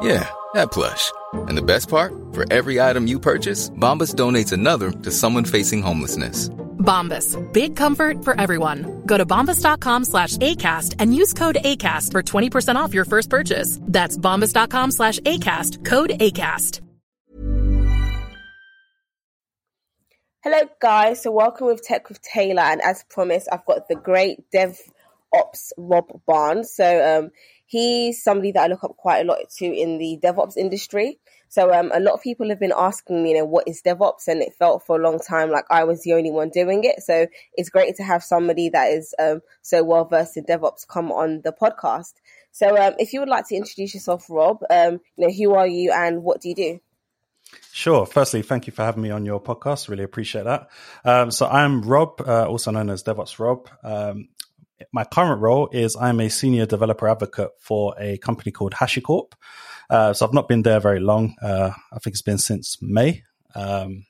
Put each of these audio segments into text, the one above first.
Yeah, that plush. And the best part? For every item you purchase, Bombas donates another to someone facing homelessness. Bombas. Big comfort for everyone. Go to bombas.com slash ACAST and use code ACAST for 20% off your first purchase. That's bombas.com slash ACAST. Code ACAST. Hello, guys. So, welcome with Tech with Taylor. And as promised, I've got the great DevOps Rob Barnes. So, um, he's somebody that I look up quite a lot to in the DevOps industry. So um, a lot of people have been asking me, you know, what is DevOps? And it felt for a long time like I was the only one doing it. So it's great to have somebody that is um, so well versed in DevOps come on the podcast. So um, if you would like to introduce yourself, Rob, um, you know, who are you and what do you do? Sure. Firstly, thank you for having me on your podcast. Really appreciate that. Um, so I'm Rob, uh, also known as DevOps Rob. Um, my current role is I'm a senior developer advocate for a company called HashiCorp. Uh, so I've not been there very long. Uh, I think it's been since May. Um,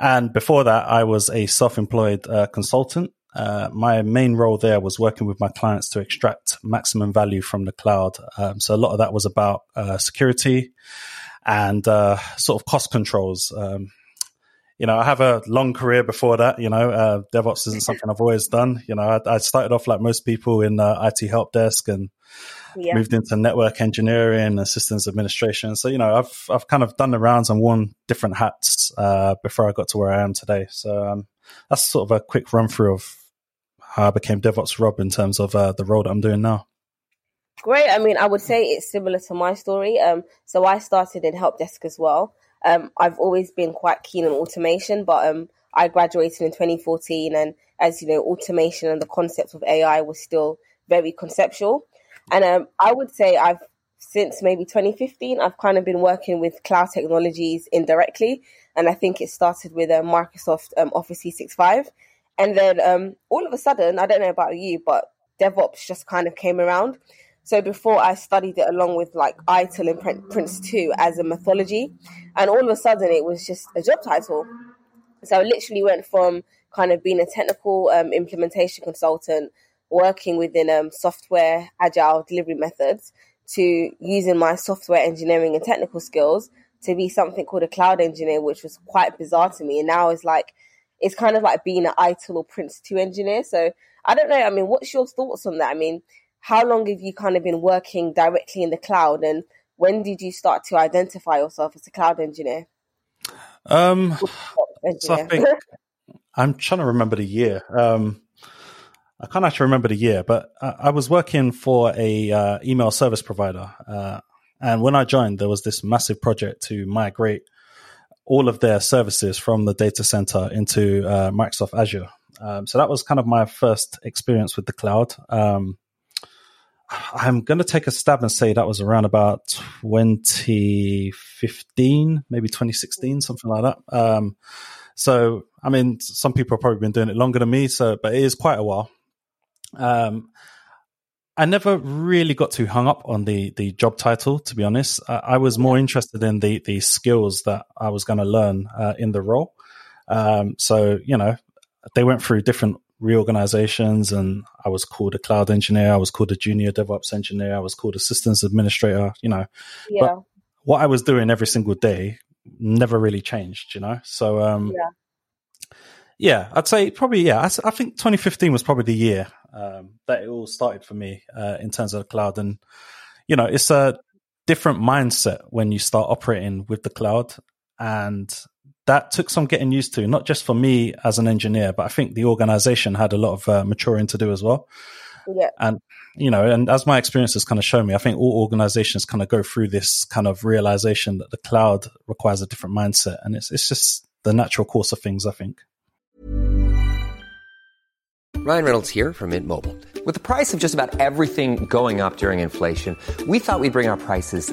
and before that, I was a self-employed uh, consultant. Uh, my main role there was working with my clients to extract maximum value from the cloud. Um, so a lot of that was about uh, security and uh, sort of cost controls. Um, you know, I have a long career before that. You know, uh, DevOps isn't something I've always done. You know, I, I started off like most people in uh, IT help desk and yeah. moved into network engineering and systems administration. So, you know, I've I've kind of done the rounds and worn different hats uh, before I got to where I am today. So um, that's sort of a quick run through of how I became DevOps Rob in terms of uh, the role that I'm doing now. Great. I mean, I would say it's similar to my story. Um, so I started in help desk as well. Um, I've always been quite keen on automation, but um, I graduated in 2014, and as you know, automation and the concept of AI was still very conceptual. And um, I would say I've since maybe 2015, I've kind of been working with cloud technologies indirectly, and I think it started with uh, Microsoft um, Office 365, and then um, all of a sudden, I don't know about you, but DevOps just kind of came around. So before I studied it along with like ITIL and Prince 2 as a mythology. And all of a sudden it was just a job title. So I literally went from kind of being a technical um, implementation consultant, working within um, software agile delivery methods, to using my software engineering and technical skills to be something called a cloud engineer, which was quite bizarre to me. And now it's like, it's kind of like being an ITIL or Prince 2 engineer. So I don't know. I mean, what's your thoughts on that? I mean, how long have you kind of been working directly in the cloud and when did you start to identify yourself as a cloud engineer? Um, engineer? So I think I'm trying to remember the year. Um, I can't actually remember the year, but I, I was working for a uh, email service provider, uh, and when I joined, there was this massive project to migrate all of their services from the data center into uh, Microsoft Azure. Um, so that was kind of my first experience with the cloud. Um, I'm going to take a stab and say that was around about 2015, maybe 2016, something like that. Um, so, I mean, some people have probably been doing it longer than me, so, but it is quite a while. Um, I never really got too hung up on the the job title, to be honest. I, I was more interested in the the skills that I was going to learn uh, in the role. Um, so, you know, they went through different reorganizations and I was called a cloud engineer. I was called a junior DevOps engineer. I was called a systems administrator, you know, yeah. but what I was doing every single day never really changed, you know? So, um, yeah, yeah I'd say probably, yeah, I, I, think 2015 was probably the year, um, that it all started for me, uh, in terms of the cloud. And, you know, it's a different mindset when you start operating with the cloud and that took some getting used to, not just for me as an engineer, but I think the organization had a lot of uh, maturing to do as well. Yeah. And you know, and as my experience has kind of shown me, I think all organizations kind of go through this kind of realization that the cloud requires a different mindset, and it's it's just the natural course of things. I think. Ryan Reynolds here from Mint Mobile. With the price of just about everything going up during inflation, we thought we'd bring our prices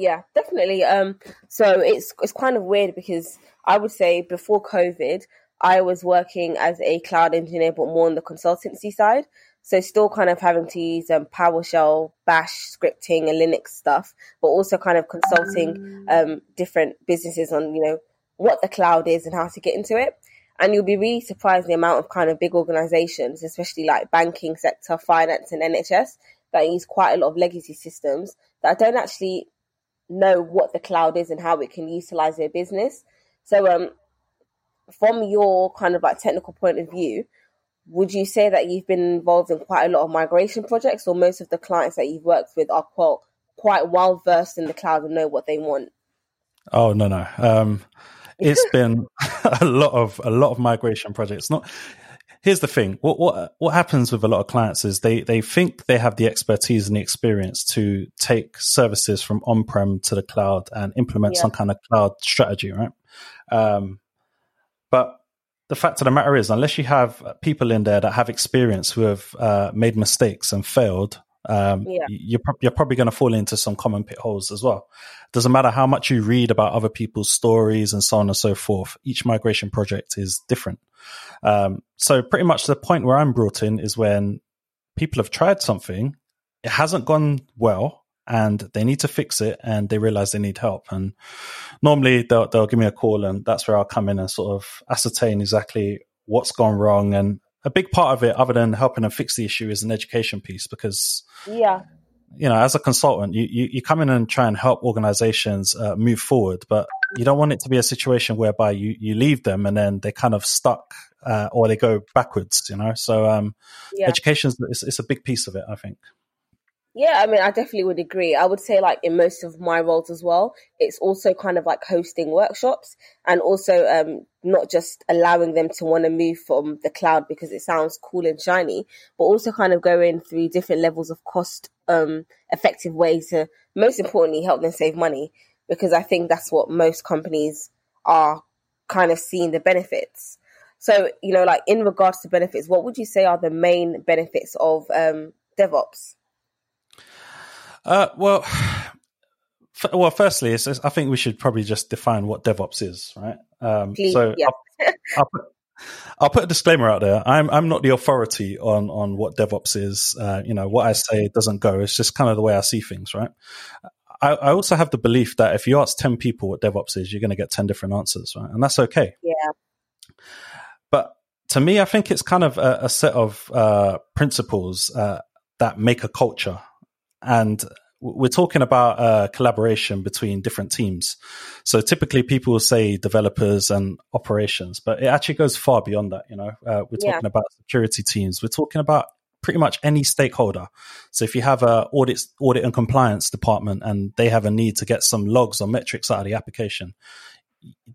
Yeah, definitely. Um, so it's it's kind of weird because I would say before COVID, I was working as a cloud engineer, but more on the consultancy side. So still kind of having to use um, PowerShell, Bash scripting, and Linux stuff, but also kind of consulting um, different businesses on you know what the cloud is and how to get into it. And you'll be really surprised the amount of kind of big organizations, especially like banking sector, finance, and NHS, that use quite a lot of legacy systems that don't actually know what the cloud is and how it can utilize their business. So, um, from your kind of like technical point of view, would you say that you've been involved in quite a lot of migration projects, or most of the clients that you've worked with are quite quite well versed in the cloud and know what they want? Oh no no. Um, it's been a lot of a lot of migration projects. Not here's the thing. What what what happens with a lot of clients is they they think they have the expertise and the experience to take services from on prem to the cloud and implement Yeah. some kind of cloud strategy, right? Um, but the fact of the matter is, unless you have people in there that have experience who have uh, made mistakes and failed, um, Yeah. you're, prob- you're probably going to fall into some common pitholes as well. Doesn't matter how much you read about other people's stories and so on and so forth. Each migration project is different. Um, so pretty much the point where I'm brought in is when people have tried something, it hasn't gone well, and they need to fix it, and they realize they need help. And normally they'll they'll give me a call, and that's where I'll come in and sort of ascertain exactly what's gone wrong. And a big part of it, other than helping them fix the issue, is an education piece because Yeah, you know, as a consultant, you, you, you come in and try and help organizations uh, move forward, but you don't want it to be a situation whereby you, you leave them and then they're kind of stuck uh, or they go backwards, you know? So, um, yeah. education is it's a big piece of it, I think. Yeah, I mean, I definitely would agree. I would say, like, in most of my roles as well, it's also kind of like hosting workshops and also um, not just allowing them to want to move from the cloud because it sounds cool and shiny, but also kind of going through different levels of cost um, effective ways to, most importantly, help them save money because I think that's what most companies are kind of seeing the benefits. So, you know, like in regards to benefits, what would you say are the main benefits of um, DevOps? Uh, well, f- well, firstly, it's, it's- I think we should probably just define what DevOps is, right? Um, Please, so yeah. I'll, I'll, put, I'll put a disclaimer out there. I'm I'm not the authority on on what DevOps is. Uh, you know, what I say doesn't go. It's just kind of the way I see things, right? I, I also have the belief that if you ask ten people what DevOps is, you're going to get ten different answers, right? And that's okay. Yeah. But to me, I think it's kind of a, a set of uh, principles uh, that make a culture. And we're talking about uh, collaboration between different teams. So typically people will say developers and operations, but it actually goes far beyond that. You know, uh, we're Yeah. talking about security teams. We're talking about pretty much any stakeholder. So if you have a audit audit and compliance department and they have a need to get some logs or metrics out of the application,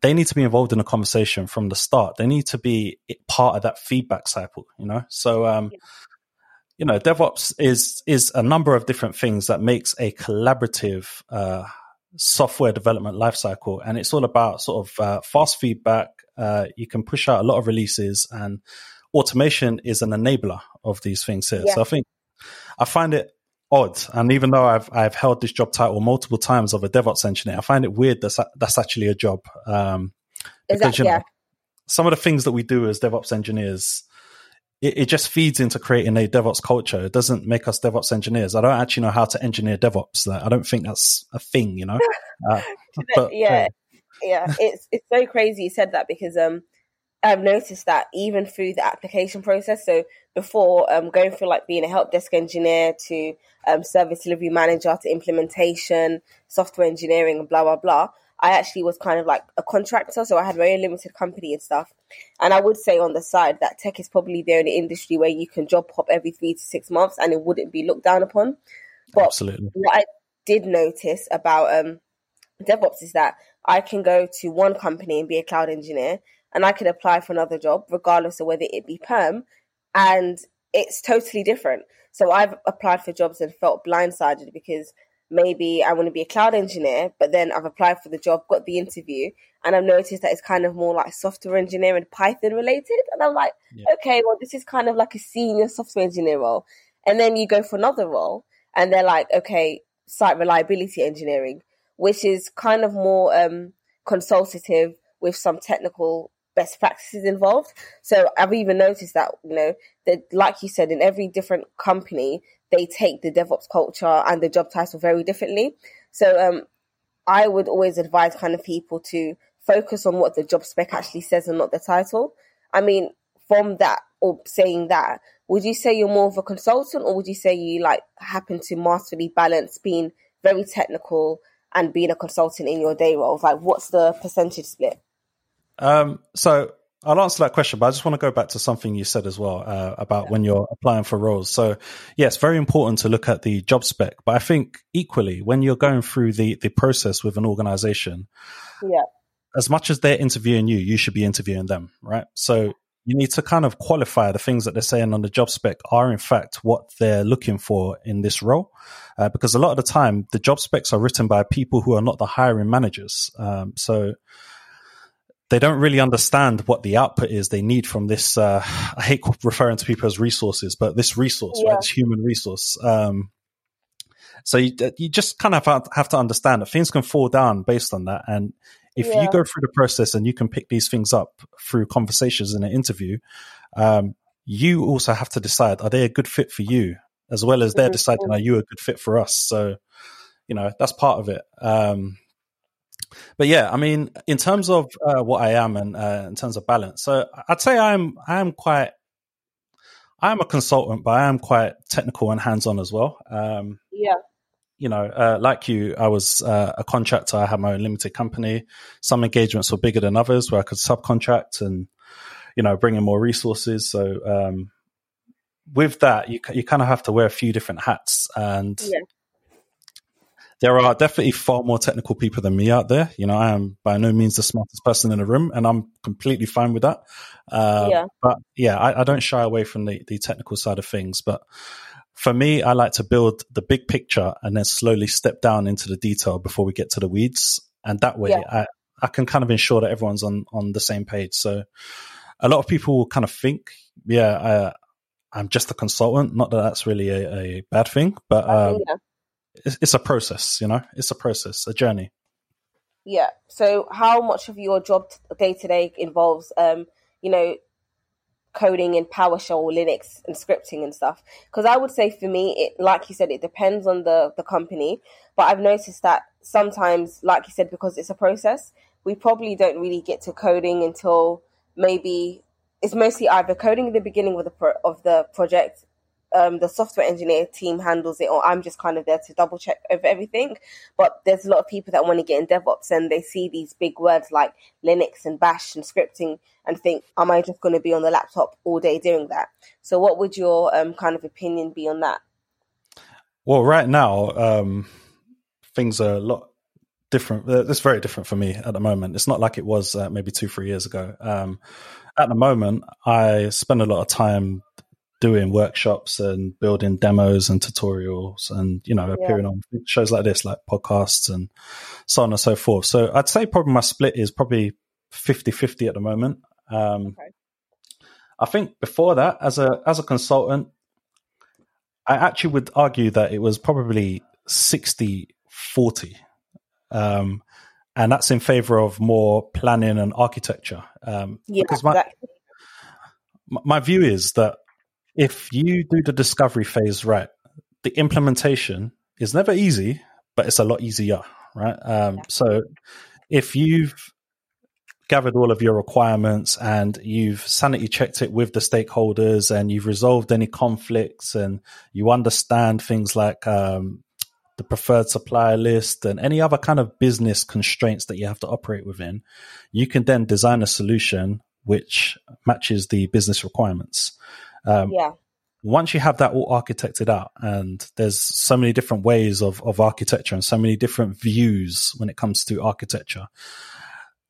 they need to be involved in a conversation from the start. They need to be part of that feedback cycle, you know? So, um, yeah. You know, DevOps is, is a number of different things that makes a collaborative, uh, software development lifecycle. And it's all about sort of, uh, fast feedback. Uh, you can push out a lot of releases and automation is an enabler of these things here. Yeah. So I think I find it odd. And even though I've I've held this job title multiple times of a DevOps engineer, I find it weird that's that's actually a job. Um, because, that, you know, yeah. some of the things that we do as DevOps engineers, it, it, just feeds into creating a DevOps culture. It doesn't make us DevOps engineers. I don't actually know how to engineer DevOps. I don't think that's a thing, you know. Uh, but, yeah, yeah, it's it's so crazy you said that because um I've noticed that even through the application process. So before um, going through like being a help desk engineer to um, service delivery manager to implementation, software engineering, blah blah blah. I actually was kind of like a contractor, so I had very limited company and stuff. And I would say on the side that tech is probably the only industry where you can job hop every three to six months and it wouldn't be looked down upon. But Absolutely. what I did notice about um, DevOps is that I can go to one company and be a cloud engineer, and I could apply for another job, regardless of whether it be perm, and it's totally different. So I've applied for jobs and felt blindsided because maybe I want to be a cloud engineer, but then I've applied for the job, got the interview, and I've noticed that it's kind of more like software engineer and Python related. And I'm like, yeah. okay, well, this is kind of like a senior software engineer role. And then you go for another role, and they're like, okay, site reliability engineering, which is kind of more um, consultative with some technical best practices involved. So I've even noticed that, you know, that like you said, in every different company, they take the DevOps culture and the job title very differently. So um, I would always advise kind of people to focus on what the job spec actually says and not the title. I mean, from that or saying that, would you say you're more of a consultant or would you say you like happen to masterly balance being very technical and being a consultant in your day role? Like, what's the percentage split? Um, so I'll answer that question, but I just want to go back to something you said as well uh, about yeah. when you're applying for roles. So, yes, very important to look at the job spec, but I think equally when you're going through the the process with an organization, yeah, as much as they're interviewing you, you should be interviewing them, right? So you need to kind of qualify the things that they're saying on the job spec are in fact what they're looking for in this role, uh, because a lot of the time the job specs are written by people who are not the hiring managers. Um, so they don't really understand what the output is they need from this. Uh, I hate referring to people as resources, but this resource, yeah. right? This human resource. Um, so you, you just kind of have to understand that things can fall down based on that. And if yeah. you go through the process and you can pick these things up through conversations in an interview, um, you also have to decide, are they a good fit for you? As well as they're mm-hmm. deciding, are you a good fit for us? So, you know, that's part of it. Um, but yeah, I mean, in terms of uh, what I am and uh, in terms of balance, so I'd say I'm I am quite I am a consultant, but I am quite technical and hands on as well. Um, yeah. You know, uh, like you, I was uh, a contractor. I had my own limited company. Some engagements were bigger than others, where I could subcontract and you know bring in more resources. So um, with that, you you kind of have to wear a few different hats, and yeah there are definitely far more technical people than me out there. You know, I am by no means the smartest person in the room, and I'm completely fine with that. Uh, yeah. But yeah, I, I, don't shy away from the, the technical side of things. But for me, I like to build the big picture and then slowly step down into the detail before we get to the weeds. And that way, yeah. I, I can kind of ensure that everyone's on, on the same page. So a lot of people will kind of think, yeah, I, I'm just a consultant. Not that that's really a, a bad thing, but um, yeah it's, it's a process, you know, it's a process, a journey. Yeah. So, how much of your job day to day involves, um, you know, coding in PowerShell Linux and scripting and stuff? Because I would say for me, it like you said, it depends on the the company. But I've noticed that sometimes, like you said, because it's a process, we probably don't really get to coding until maybe it's mostly either coding in the beginning of the pro- of the project um, the software engineer team handles it, or I'm just kind of there to double check over everything. But there's a lot of people that want to get in DevOps and they see these big words like Linux and Bash and scripting and think, am I just going to be on the laptop all day doing that? So, what would your um, kind of opinion be on that? Well, right now, um, things are a lot different. Uh, it's very different for me at the moment. It's not like it was uh, maybe two, three years ago. Um, at the moment, I spend a lot of time doing workshops and building demos and tutorials and, you know, appearing yeah. on shows like this, like podcasts and so on and so forth. So I'd say probably my split is probably 50 50 at the moment. Um, okay. I think before that, as a, as a consultant, I actually would argue that it was probably 60 40. Um, and that's in favor of more planning and architecture. Um, yeah, because my, my view is that if you do the discovery phase right, the implementation is never easy, but it's a lot easier, right? Um, so if you've gathered all of your requirements and you've sanity checked it with the stakeholders and you've resolved any conflicts and you understand things like um, the preferred supplier list and any other kind of business constraints that you have to operate within, you can then design a solution which matches the business requirements. Um, yeah. Once you have that all architected out, and there's so many different ways of, of architecture and so many different views when it comes to architecture,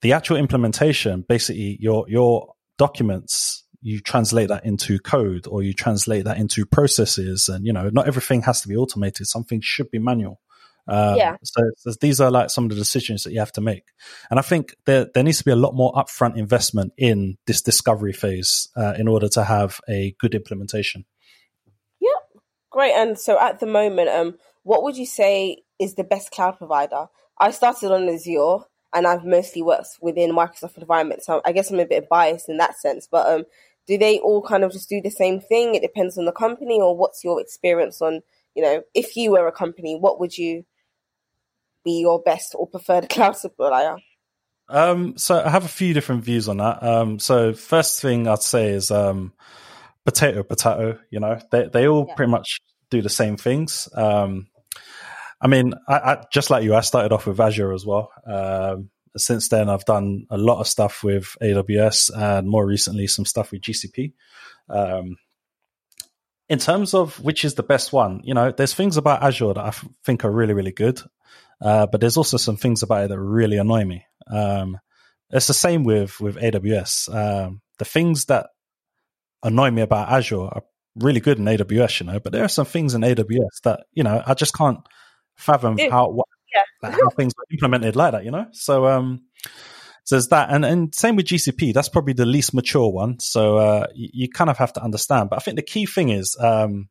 the actual implementation, basically, your your documents you translate that into code or you translate that into processes and you know not everything has to be automated something should be manual um, yeah. So, so, these are like some of the decisions that you have to make, and I think there there needs to be a lot more upfront investment in this discovery phase uh, in order to have a good implementation. Yeah, great. And so at the moment, um, what would you say is the best cloud provider? I started on Azure, and I've mostly worked within Microsoft environment, so I guess I'm a bit biased in that sense. But um, do they all kind of just do the same thing? It depends on the company, or what's your experience on? You know, if you were a company, what would you be your best or preferred cloud supplier? Um, so I have a few different views on that. Um, so first thing I'd say is um, potato, potato. You know, they they all yeah. pretty much do the same things. Um, I mean, I, I, just like you, I started off with Azure as well. Um, since then, I've done a lot of stuff with AWS and more recently some stuff with GCP. Um, in terms of which is the best one, you know, there's things about Azure that I f- think are really, really good. Uh, but there's also some things about it that really annoy me. Um, it's the same with with AWS. Um, the things that annoy me about Azure are really good in AWS, you know, but there are some things in AWS that you know I just can't fathom it, how what, yeah. how things are implemented like that, you know. So um, so there's that, and and same with GCP. That's probably the least mature one. So uh, you, you kind of have to understand. But I think the key thing is um,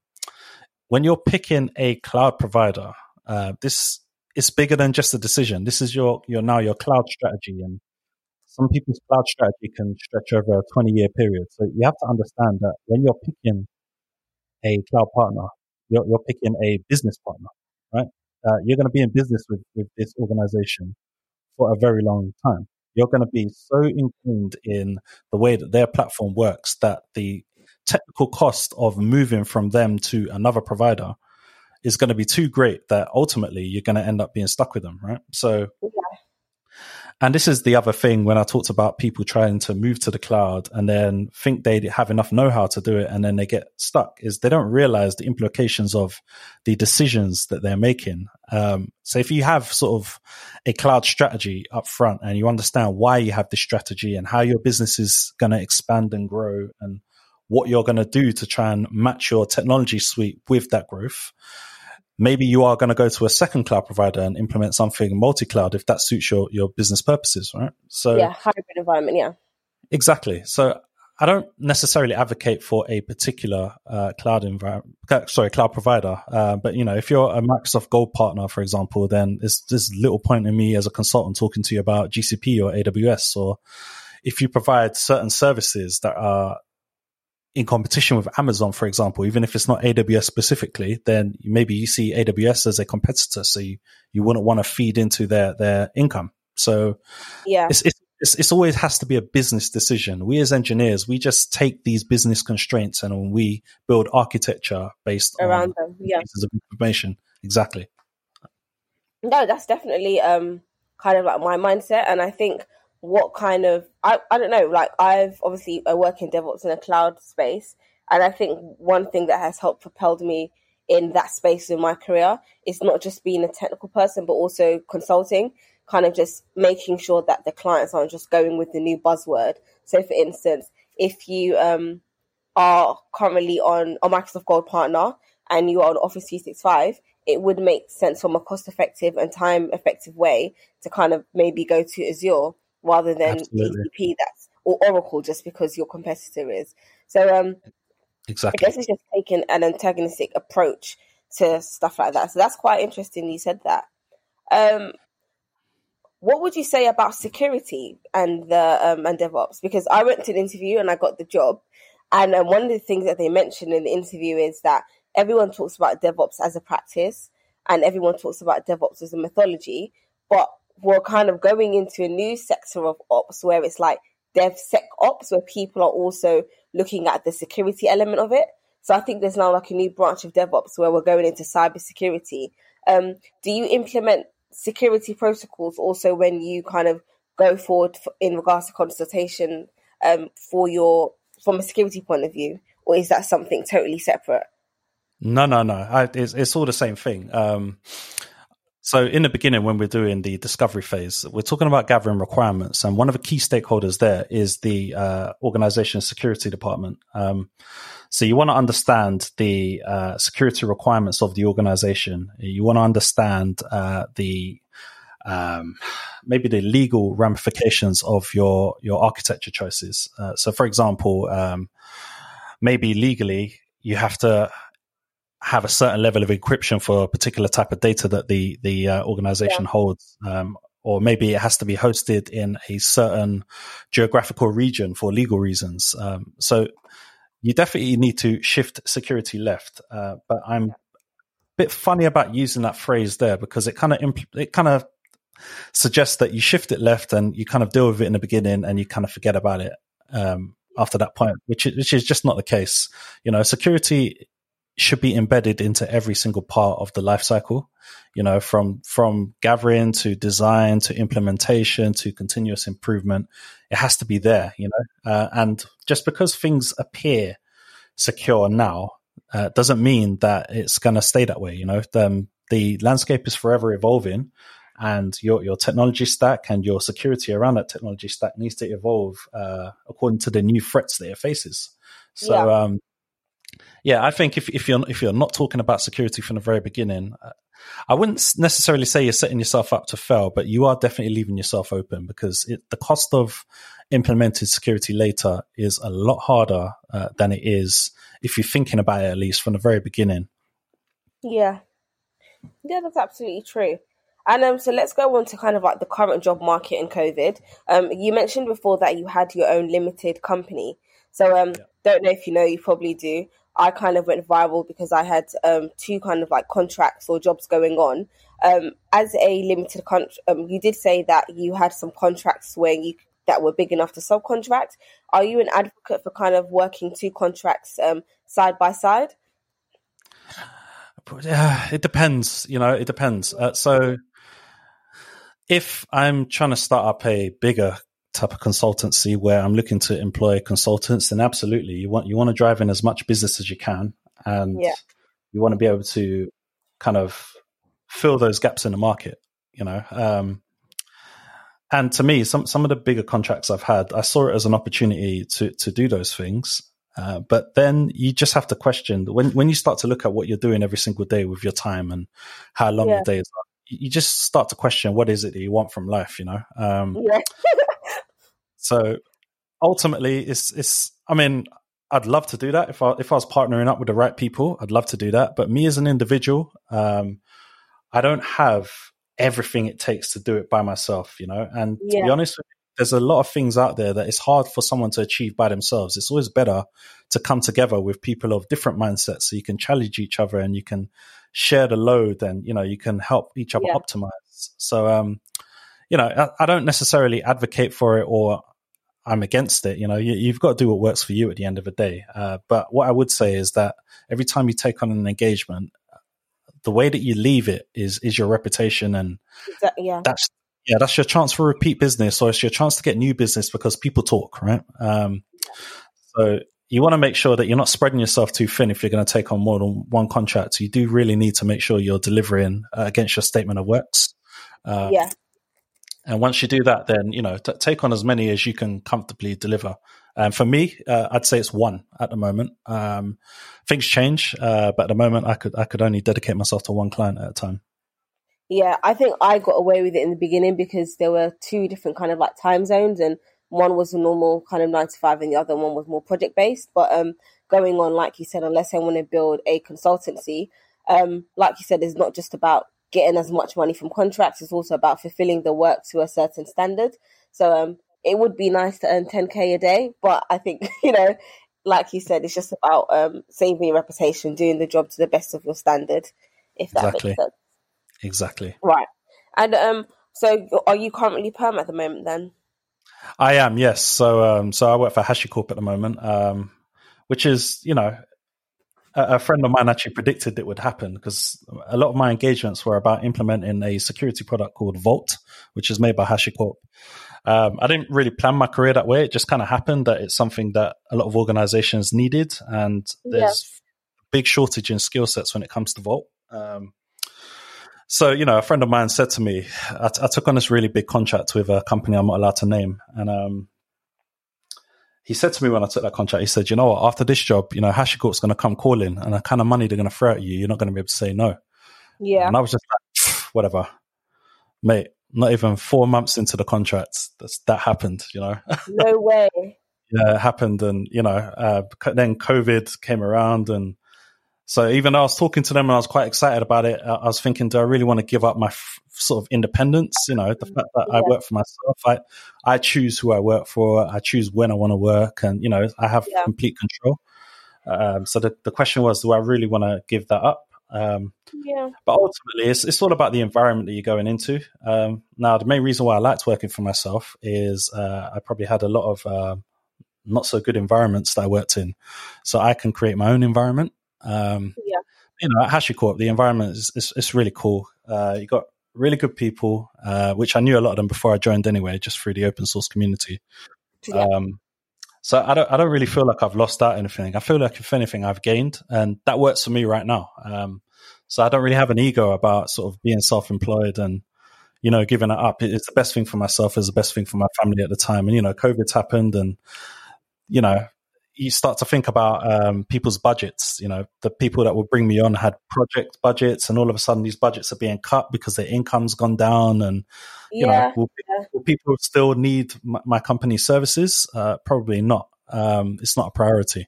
when you're picking a cloud provider, uh, this is bigger than just a decision. This is your your now your cloud strategy, and some people's cloud strategy can stretch over a twenty year period. So you have to understand that when you're picking a cloud partner, you're, you're picking a business partner, right? Uh, you're going to be in business with, with this organization for a very long time. You're going to be so ingrained in the way that their platform works that the technical cost of moving from them to another provider is going to be too great that ultimately you're going to end up being stuck with them, right? So, yeah. And this is the other thing when I talked about people trying to move to the cloud and then think they have enough know how to do it and then they get stuck is they don't realize the implications of the decisions that they're making. Um, so if you have sort of a cloud strategy up front and you understand why you have this strategy and how your business is going to expand and grow and what you're going to do to try and match your technology suite with that growth, maybe you are going to go to a second cloud provider and implement something multi-cloud if that suits your, your business purposes, right? So yeah, hybrid environment, yeah. Exactly. So I don't necessarily advocate for a particular uh, cloud environment, uh, sorry, cloud provider. Uh, but you know, if you're a Microsoft Gold partner, for example, then there's, there's little point in me as a consultant talking to you about GCP or AWS, or if you provide certain services that are in competition with Amazon, for example, even if it's not AWS specifically, then maybe you see AWS as a competitor, so you, you wouldn't want to feed into their their income. So yeah, it's, it's it's, it's always has to be a business decision. We as engineers, we just take these business constraints and we build architecture based around on them. Yeah. pieces of information. Exactly. No, that's definitely um kind of like my mindset, and I think what kind of I I don't know. Like I've obviously I work in DevOps in a cloud space, and I think one thing that has helped propelled me in that space in my career is not just being a technical person, but also consulting. Kind of just making sure that the clients aren't just going with the new buzzword. So, for instance, if you um, are currently on a Microsoft Gold partner and you are on Office 365, it would make sense from a cost effective and time effective way to kind of maybe go to Azure rather than Absolutely. GCP that's or Oracle just because your competitor is. So um Exactly. I guess it's just taking an antagonistic approach to stuff like that. So that's quite interesting you said that. Um what would you say about security and the um, and DevOps? Because I went to an interview and I got the job, and um, one of the things that they mentioned in the interview is that everyone talks about DevOps as a practice, and everyone talks about DevOps as a methodology, but we're kind of going into a new sector of ops where it's like DevSecOps, where people are also looking at the security element of it. So I think there's now like a new branch of DevOps where we're going into cybersecurity. Um, do you implement security protocols also when you kind of go forward in regards to consultation um, for your from a security point of view, or is that something totally separate? No, no, no. I, it's, it's all the same thing. Um, so in the beginning, when we're doing the discovery phase, we're talking about gathering requirements, and one of the key stakeholders there is the uh, organization security department. Um, so you want to understand the uh, security requirements of the organization. You want to understand uh, the um, maybe the legal ramifications of your your architecture choices. Uh, so, for example, um, maybe legally you have to have a certain level of encryption for a particular type of data that the the uh, organization yeah. holds, um, or maybe it has to be hosted in a certain geographical region for legal reasons. Um, so you definitely need to shift security left. Uh, but I'm a bit funny about using that phrase there because it kind of impl- it kind of suggests that you shift it left and you kind of deal with it in the beginning and you kind of forget about it um, after that point, which is, which is just not the case. You know, security should be embedded into every single part of the life cycle you know from from gathering to design to implementation to continuous improvement. It has to be there you know? Uh, and just because things appear secure now uh, doesn't mean that it's going to stay that way you know? The, the landscape is forever evolving and your your technology stack and your security around that technology stack needs to evolve uh, according to the new threats that it faces. So yeah. um yeah, I think if, if you're if you're not talking about security from the very beginning, uh, I wouldn't necessarily say you're setting yourself up to fail, but you are definitely leaving yourself open because it, the cost of implemented security later is a lot harder uh, than it is if you're thinking about it at least from the very beginning. Yeah, yeah, that's absolutely true. And um, so let's go on to kind of like the current job market in COVID. Um, you mentioned before that you had your own limited company. So um, yeah. don't know if you know, you probably do. I kind of went viral because I had um, two kind of like contracts or jobs going on. Um, as a limited con- um, you did say that you had some contracts where you that were big enough to subcontract. Are you an advocate for kind of working two contracts um, side by side? Uh, it depends. You know, it depends. Uh, so if I'm trying to start up a bigger type of consultancy where I'm looking to employ consultants, then absolutely you want you want to drive in as much business as you can, and yeah. you want to be able to kind of fill those gaps in the market. You know, um, and to me, some some of the bigger contracts I've had, I saw it as an opportunity to to do those things. Uh, but then you just have to question when when you start to look at what you're doing every single day with your time and how long yeah. the days are. You just start to question what is it that you want from life, you know. Um, yeah. So ultimately, it's it's. I mean, I'd love to do that if I if I was partnering up with the right people. I'd love to do that. But me as an individual, um, I don't have everything it takes to do it by myself. You know, and yeah. to be honest there's a lot of things out there that it's hard for someone to achieve by themselves. It's always better to come together with people of different mindsets so you can challenge each other and you can share the load and you know you can help each other yeah. optimize. So um you know, I, I don't necessarily advocate for it or I'm against it. You know, you, have got to do what works for you at the end of the day. Uh, but what I would say is that every time you take on an engagement, the way that you leave it is is your reputation, and exactly, yeah, that's yeah, that's your chance for repeat business, or it's your chance to get new business because people talk, right? Um, so you want to make sure that you're not spreading yourself too thin if you're going to take on more than one contract. So you do really need to make sure you're delivering uh, against your statement of works. Uh, yeah. And once you do that, then you know t- take on as many as you can comfortably deliver. And for me, uh, I'd say it's one at the moment. Um, things change, uh, but at the moment, I could I could only dedicate myself to one client at a time. Yeah, I think I got away with it in the beginning because there were two different kind of like time zones, and one was a normal kind of nine to five, and the other one was more project based. But um, going on, like you said, unless I want to build a consultancy, um, like you said, it's not just about getting as much money from contracts; it's also about fulfilling the work to a certain standard. So um, it would be nice to earn 10k a day, but I think you know, like you said, it's just about um, saving your reputation, doing the job to the best of your standard. If that exactly. makes sense. Exactly. Right. And um, so are you currently perm at the moment then? I am, yes. So um, so I work for HashiCorp at the moment, um, which is, you know, a, friend of mine actually predicted it would happen because a lot of my engagements were about implementing a security product called Vault, which is made by HashiCorp. Um, I didn't really plan my career that way. It just kind of happened that it's something that a lot of organizations needed, and there's yeah. big shortage in skill sets when it comes to Vault. Um, so, you know, a friend of mine said to me, I, t- I took on this really big contract with a company I'm not allowed to name. And um, he said to me when I took that contract, he said, you know what, after this job, you know, HashiCorp's going to come calling and the kind of money they're going to throw at you, you're not going to be able to say no. Yeah. And I was just like, whatever. Mate, not even four months into the contract, that's, that happened, you know? No way. yeah, it happened. And, you know, uh, then COVID came around and so even though I was talking to them and I was quite excited about it, I was thinking, do I really want to give up my f- sort of independence? You know, the fact that yeah. I work for myself, I, I choose who I work for, I choose when I want to work, and you know, I have yeah. complete control. Um, so the, the question was, do I really want to give that up? Um, yeah. But ultimately, it's, it's all about the environment that you're going into. Um, now, the main reason why I liked working for myself is uh, I probably had a lot of uh, not so good environments that I worked in. So I can create my own environment. Um, yeah. You know, at HashiCorp, the environment is, is, is really cool. Uh, you got really good people, uh, which I knew a lot of them before I joined anyway, just through the open source community. Yeah. Um, so I don't, I don't really feel like I've lost out anything. I feel like if anything, I've gained, and that works for me right now. Um, so I don't really have an ego about sort of being self-employed and you know giving it up. It's the best thing for myself. It's the best thing for my family at the time. And you know, COVID's happened, and you know, you start to think about um, people's budgets. You know, the people that would bring me on had project budgets, and all of a sudden these budgets are being cut because their income's gone down. And you yeah. know, will, will, people still need my, my company's services? Uh, probably not. Um, it's not a priority.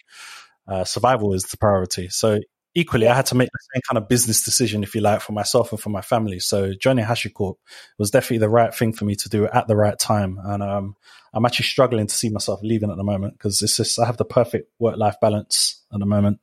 Uh, survival is the priority. So equally, I had to make the same kind of business decision, if you like, for myself and for my family. So joining HashiCorp was definitely the right thing for me to do at the right time. And um, I'm actually struggling to see myself leaving at the moment because it's just I have the perfect work life balance at the moment.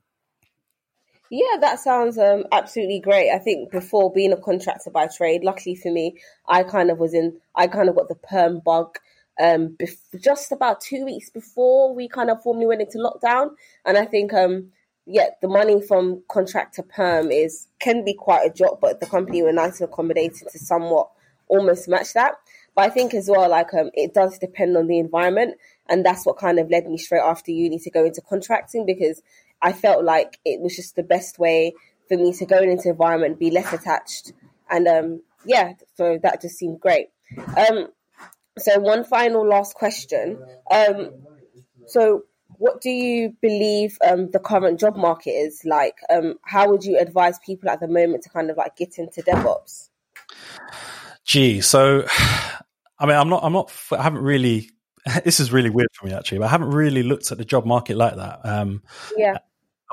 Yeah, that sounds um, absolutely great. I think before being a contractor by trade, luckily for me, I kind of was in. I kind of got the perm bug um, bef- just about two weeks before we kind of formally went into lockdown, and I think um, yeah, the money from contract to perm is can be quite a drop, but the company were nice and accommodating to somewhat almost match that. But I think as well, like um, it does depend on the environment, and that's what kind of led me straight after uni to go into contracting because I felt like it was just the best way for me to go into environment, be less attached, and um, yeah, so that just seemed great. Um, so one final last question. Um, so what do you believe um, the current job market is like? Um, how would you advise people at the moment to kind of like get into DevOps? Gee, so I mean, I'm not, I'm not, I haven't really. This is really weird for me actually, but I haven't really looked at the job market like that. Um, yeah.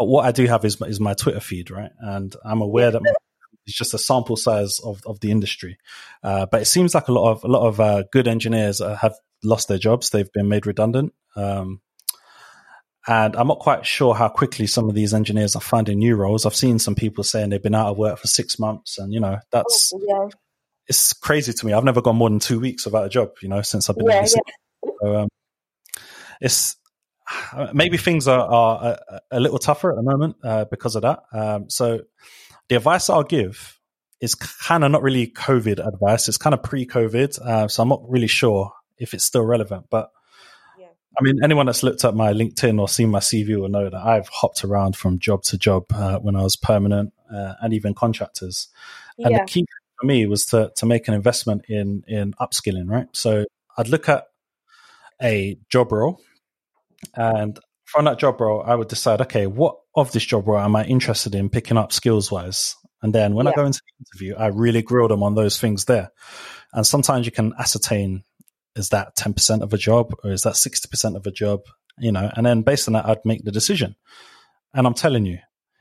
Uh, what I do have is is my Twitter feed, right? And I'm aware that it's just a sample size of, of the industry. Uh, but it seems like a lot of a lot of uh, good engineers have lost their jobs; they've been made redundant. Um, and I'm not quite sure how quickly some of these engineers are finding new roles. I've seen some people saying they've been out of work for six months, and you know that's oh, yeah it's crazy to me. I've never gone more than two weeks without a job, you know, since I've been Yeah, yeah. So, um, it's maybe things are, are a, a little tougher at the moment uh, because of that. Um, so the advice I'll give is kind of not really COVID advice. It's kind of pre-COVID, uh, so I'm not really sure if it's still relevant. But I mean, anyone that's looked at my LinkedIn or seen my CV will know that I've hopped around from job to job uh, when I was permanent uh, and even contractors. And Yeah. the key for me was to to make an investment in in upskilling. Right, so I'd look at a job role, and from that job role, I would decide, okay, what of this job role am I interested in picking up skills wise? And then when I go into the interview, I really grill them on those things there. And sometimes you can ascertain is that 10% of a job or is that 60% of a job, you know, and then based on that, I'd make the decision. And I'm telling you,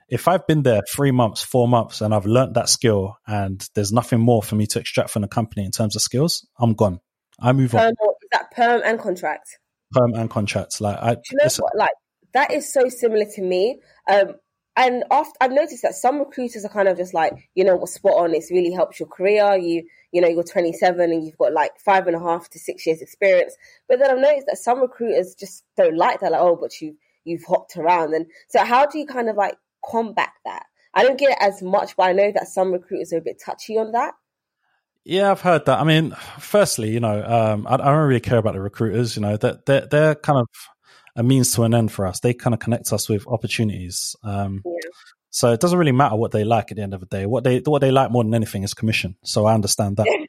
if I've been there three months, four months, and I've learnt that skill and there's nothing more for me to extract from the company in terms of skills, I'm gone. I move on. Perm, or- is that perm and contract? Perm and contracts. Like I, Do you know what? Like that is so similar to me. Um, and I've noticed that some recruiters are kind of just like, you know, what's spot on. It's really helps your career. You, you know, you're 27 and you've got like five and a half to six years experience. But then I've noticed that some recruiters just don't like that. Like, oh, but you you've hopped around. And so, how do you kind of like combat that? I don't get it as much, but I know that some recruiters are a bit touchy on that. Yeah, I've heard that. I mean, firstly, you know, um, I, I don't really care about the recruiters. You know, that they're, they're kind of a means to an end for us. They kind of connect us with opportunities. Um, So it doesn't really matter what they like at the end of the day. What they what they like more than anything is commission. So I understand that.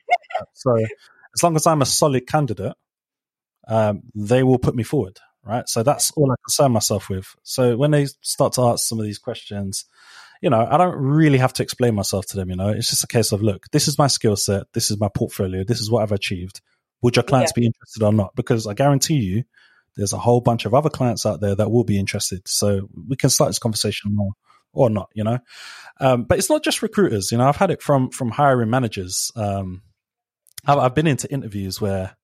So as long as I'm a solid candidate, um, they will put me forward, right? So that's all I concern myself with. So when they start to ask some of these questions, you know, I don't really have to explain myself to them. You know, it's just a case of look, this is my skill set, this is my portfolio, this is what I've achieved. Would your clients be interested or not? Because I guarantee you, there's a whole bunch of other clients out there that will be interested. So we can start this conversation more or not, you know. Um, but it's not just recruiters. You know, I've had it from from hiring managers. Um, I've, I've been into interviews where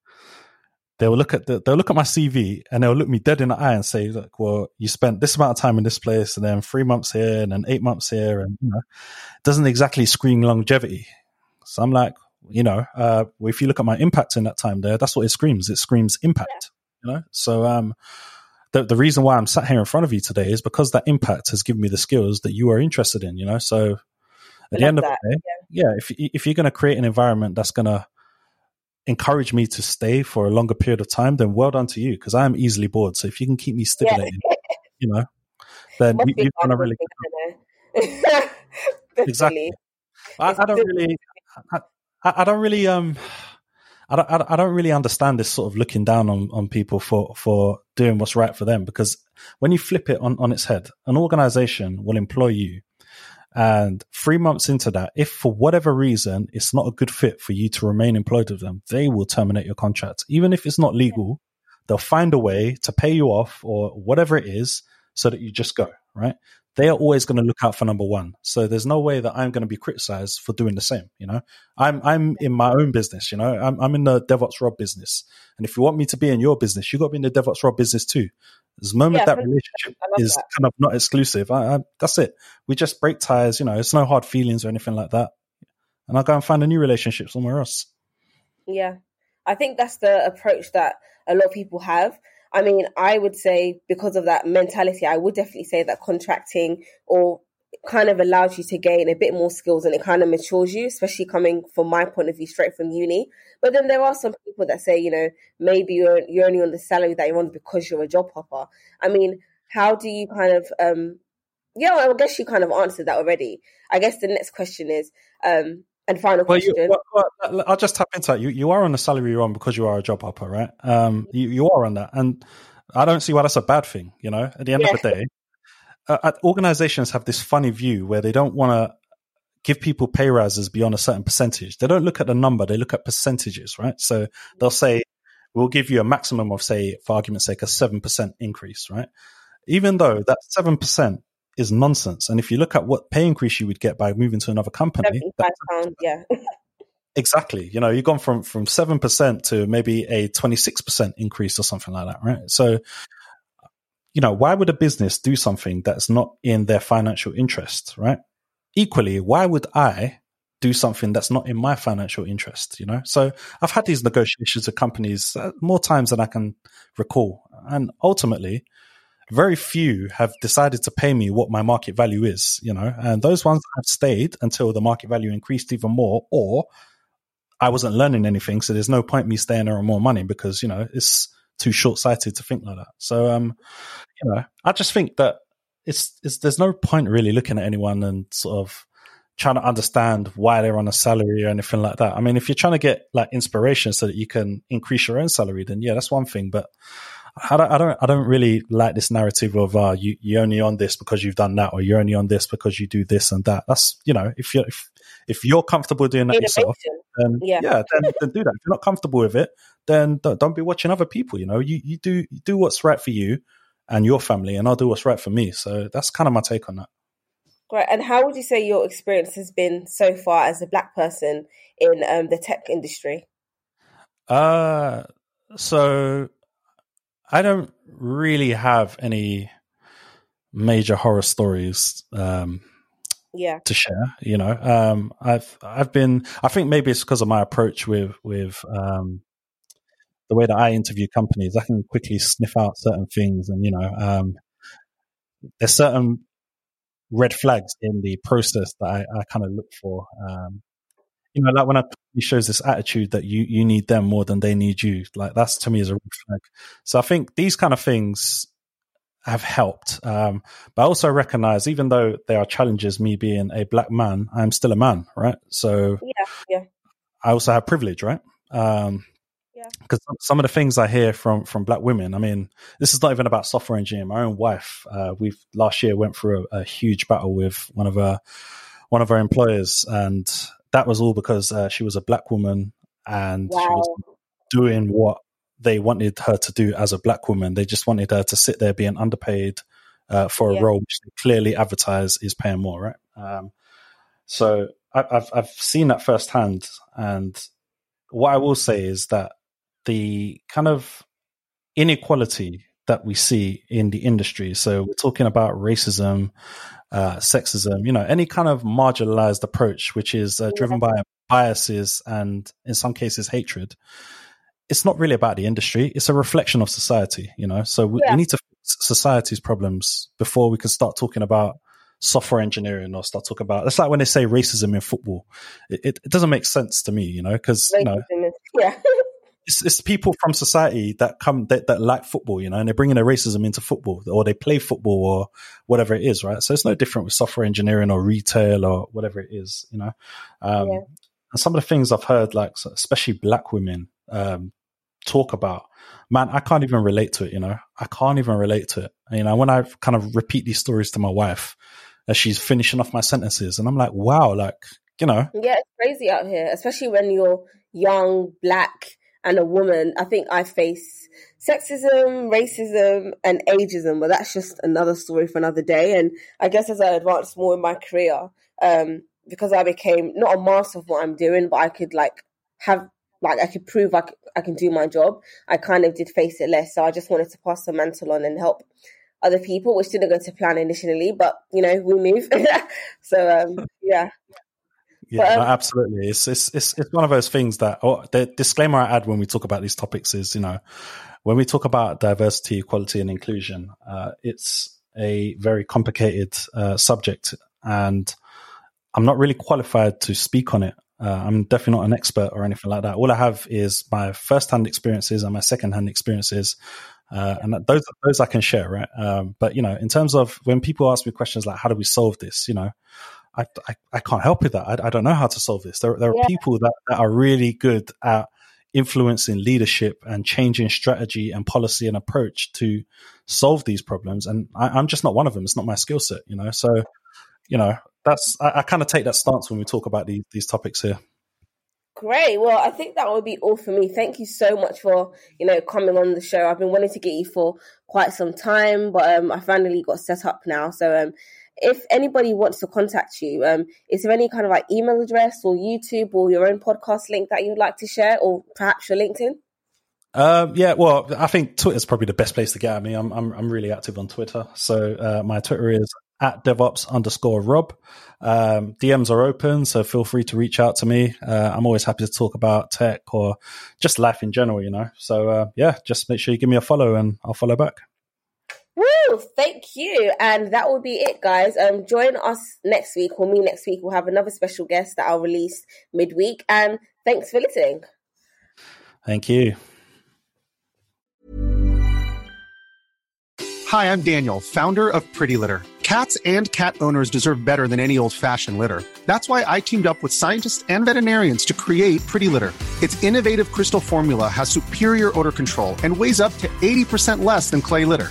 they'll look at the, they'll look at my CV and they'll look me dead in the eye and say, "Look, well, you spent this amount of time in this place, and then three months here, and then eight months here, and you know, doesn't exactly scream longevity." So I'm like, you know, uh, if you look at my impact in that time there, that's what it screams. It screams impact. You know, so um, the the reason why I'm sat here in front of you today is because that impact has given me the skills that you are interested in. You know, so at the love end of that, the day, yeah, if if you're going to create an environment that's going to encourage me to stay for a longer period of time, then well done to you because I am easily bored. So if you can keep me stimulated, you know, then you, be you've done a really I exactly. I, I don't really, I, I I don't really, um, I don't, I don't- really understand this sort of looking down on, on people for, for doing what's right for them. Because when you flip it on, on its head, an organization will employ you. And three months into that, if for whatever reason it's not a good fit for you to remain employed with them, they will terminate your contract. Even if it's not legal, they'll find a way to pay you off or whatever it is so that you just go, right? They are always going to look out for number one. So there's no way that I'm going to be criticized for doing the same. You know, I'm, I'm in my own business, you know, I'm, I'm in the DevOps Rob business. And if you want me to be in your business, you got to be in the DevOps Rob business too. There's a moment Yeah, that relationship is that. kind of not exclusive. I, I, that's it. We just break ties, you know, it's no hard feelings or anything like that. And I'll go and find a new relationship somewhere else. Yeah, I think that's the approach that a lot of people have. I mean, I would say because of that mentality, I would definitely say that contracting or kind of allows you to gain a bit more skills and it kind of matures you, especially coming from my point of view straight from uni. But then there are some people that say, you know, maybe you're you're only on the salary that you're on because you're a job hopper. I mean, how do you kind of um yeah, well, I guess you kind of answered that already. I guess the next question is um and final Well, you, question. well, well, I'll just tap into that. You, you are on the salary you're on because you are a job hopper, right? Um, you, you are on that. And I don't see why that's a bad thing, you know? At the end of the day, uh, uh, organizations have this funny view where they don't want to give people pay rises beyond a certain percentage. They don't look at the number, they look at percentages, right? So they'll say, we'll give you a maximum of, say, for argument's sake, a 7% increase, right? Even though that 7% is nonsense. And if you look at what pay increase you would get by moving to another company, Seventy-five pounds, yeah. Exactly. You know, you've gone from from seven percent to maybe a twenty six percent increase or something like that, right? So, you know, why would a business do something that's not in their financial interest, right? Equally, why would I do something that's not in my financial interest, you know? So I've had these negotiations with companies uh, more times than I can recall. And ultimately, very few have decided to pay me what my market value is, you know, and those ones have stayed until the market value increased even more, or I wasn't learning anything. So there's no point me staying there on more money because, you know, it's too short sighted to think like that. So, um, you know, I just think that it's, it's, there's no point really looking at anyone and sort of trying to understand why they're on a salary or anything like that. I mean, if you're trying to get like inspiration so that you can increase your own salary, then yeah, that's one thing. But I don't, I don't, I don't really like this narrative of uh, you, you're only on this because you've done that, or you're only on this because you do this and that. That's you know, if you're if, if you're comfortable doing that Innovation. yourself, then Yeah. yeah, then, then do that. If you're not comfortable with it, then don't, don't be watching other people. You know, you you do you do what's right for you and your family, and I'll do what's right for me. So that's kind of my take on that. Great. And how would you say your experience has been so far as a black person in um, the tech industry? Uh, so I don't really have any major horror stories um, Yeah. to share. You know, um, I've I've been. I think maybe it's because of my approach with with um, the way that I interview companies. I can quickly sniff out certain things, and you know, um, there's certain red flags in the process that I, I kind of look for. You know, like when a company shows this attitude that you you need them more than they need you, like that's to me is a red flag. So I think these kind of things have helped. Um, but I also recognize, even though there are challenges, me being a black man, I'm still a man, right? So Yeah. Yeah. I also have privilege, right? Um, Yeah. because some of the things I hear from from black women, I mean, this is not even about software engineering. My own wife, uh, we've last year went through a, a huge battle with one of our one of our employers, and that was all because uh, she was a black woman and she was doing what they wanted her to do as a black woman. They just wanted her to sit there being underpaid uh, for a Yeah. role which they clearly advertise is paying more, right? Um, so I, I've I've seen that firsthand, and what I will say is that the kind of inequality that we see in the industry. So we're talking about racism, uh, sexism, you know, any kind of marginalized approach, which is uh, driven by biases and in some cases hatred. It's not really about the industry. It's a reflection of society, you know. So we, Yeah. we need to fix society's problems before we can start talking about software engineering or start talking about. It's like when they say racism in football. It, it, it doesn't make sense to me, you know, because you know yeah. it's, it's people from society that come that, that like football, you know, and they're bringing their racism into football, or they play football, or whatever it is, right? So it's no different with software engineering or retail or whatever it is, you know. Um, Yeah. And some of the things I've heard, like especially black women, um, talk about, man, I can't even relate to it, you know. I can't even relate to it. You know, when I kind of repeat these stories to my wife, as she's finishing off my sentences, and I'm like, wow, like you know, Yeah, it's crazy out here, especially when you're young, black, and a woman. I think I face sexism, racism, and ageism, but that's just another story for another day. And I guess as I advanced more in my career, um, because I became not a master of what I'm doing, but I could like have like I could prove I I can do my job. I kind of did face it less, so I just wanted to pass the mantle on and help other people, which didn't go to plan initially, but you know we move. so um, yeah. Yeah, no, absolutely. It's, it's it's it's one of those things that oh, the disclaimer I add when we talk about these topics is you know when we talk about diversity, equality, and inclusion, uh, it's a very complicated uh, subject, and I'm not really qualified to speak on it. Uh, I'm definitely not an expert or anything like that. All I have is my first-hand experiences and my second-hand experiences, uh, and that- those those I can share, right? Um, but you know, in terms of when people ask me questions like, "How do we solve this?" You know, I, I, I can't help with that. I, I don't know how to solve this. There, there are Yeah. people that, that are really good at influencing leadership and changing strategy and policy and approach to solve these problems. And I, I'm just not one of them. It's not my skill set, you know? So, you know, that's, I, I kind of take that stance when we talk about these, these topics here. Great. Well, I think that would be all for me. Thank you so much for you know coming on the show. I've been wanting to get you for quite some time, but um, I finally got set up now. So um, if anybody wants to contact you, um, is there any kind of like email address or YouTube or your own podcast link that you'd like to share, or perhaps your LinkedIn? Um, yeah, well, I think Twitter's probably the best place to get at me. I'm, I'm, I'm really active on Twitter. So, uh, my Twitter is at DevOps underscore Rob. Um, DMs are open, so feel free to reach out to me. Uh, I'm always happy to talk about tech or just life in general, you know. So uh, yeah, just make sure you give me a follow and I'll follow back. Woo! Thank you. And that will be it, guys. Um, join us next week or me next week. We'll have another special guest that I'll release midweek. And thanks for listening. Thank you. Hi, I'm Daniel, founder of Pretty Litter. Cats and cat owners deserve better than any old fashioned litter. That's why I teamed up with scientists and veterinarians to create Pretty Litter. Its innovative crystal formula has superior odor control and weighs up to 80% less than clay litter.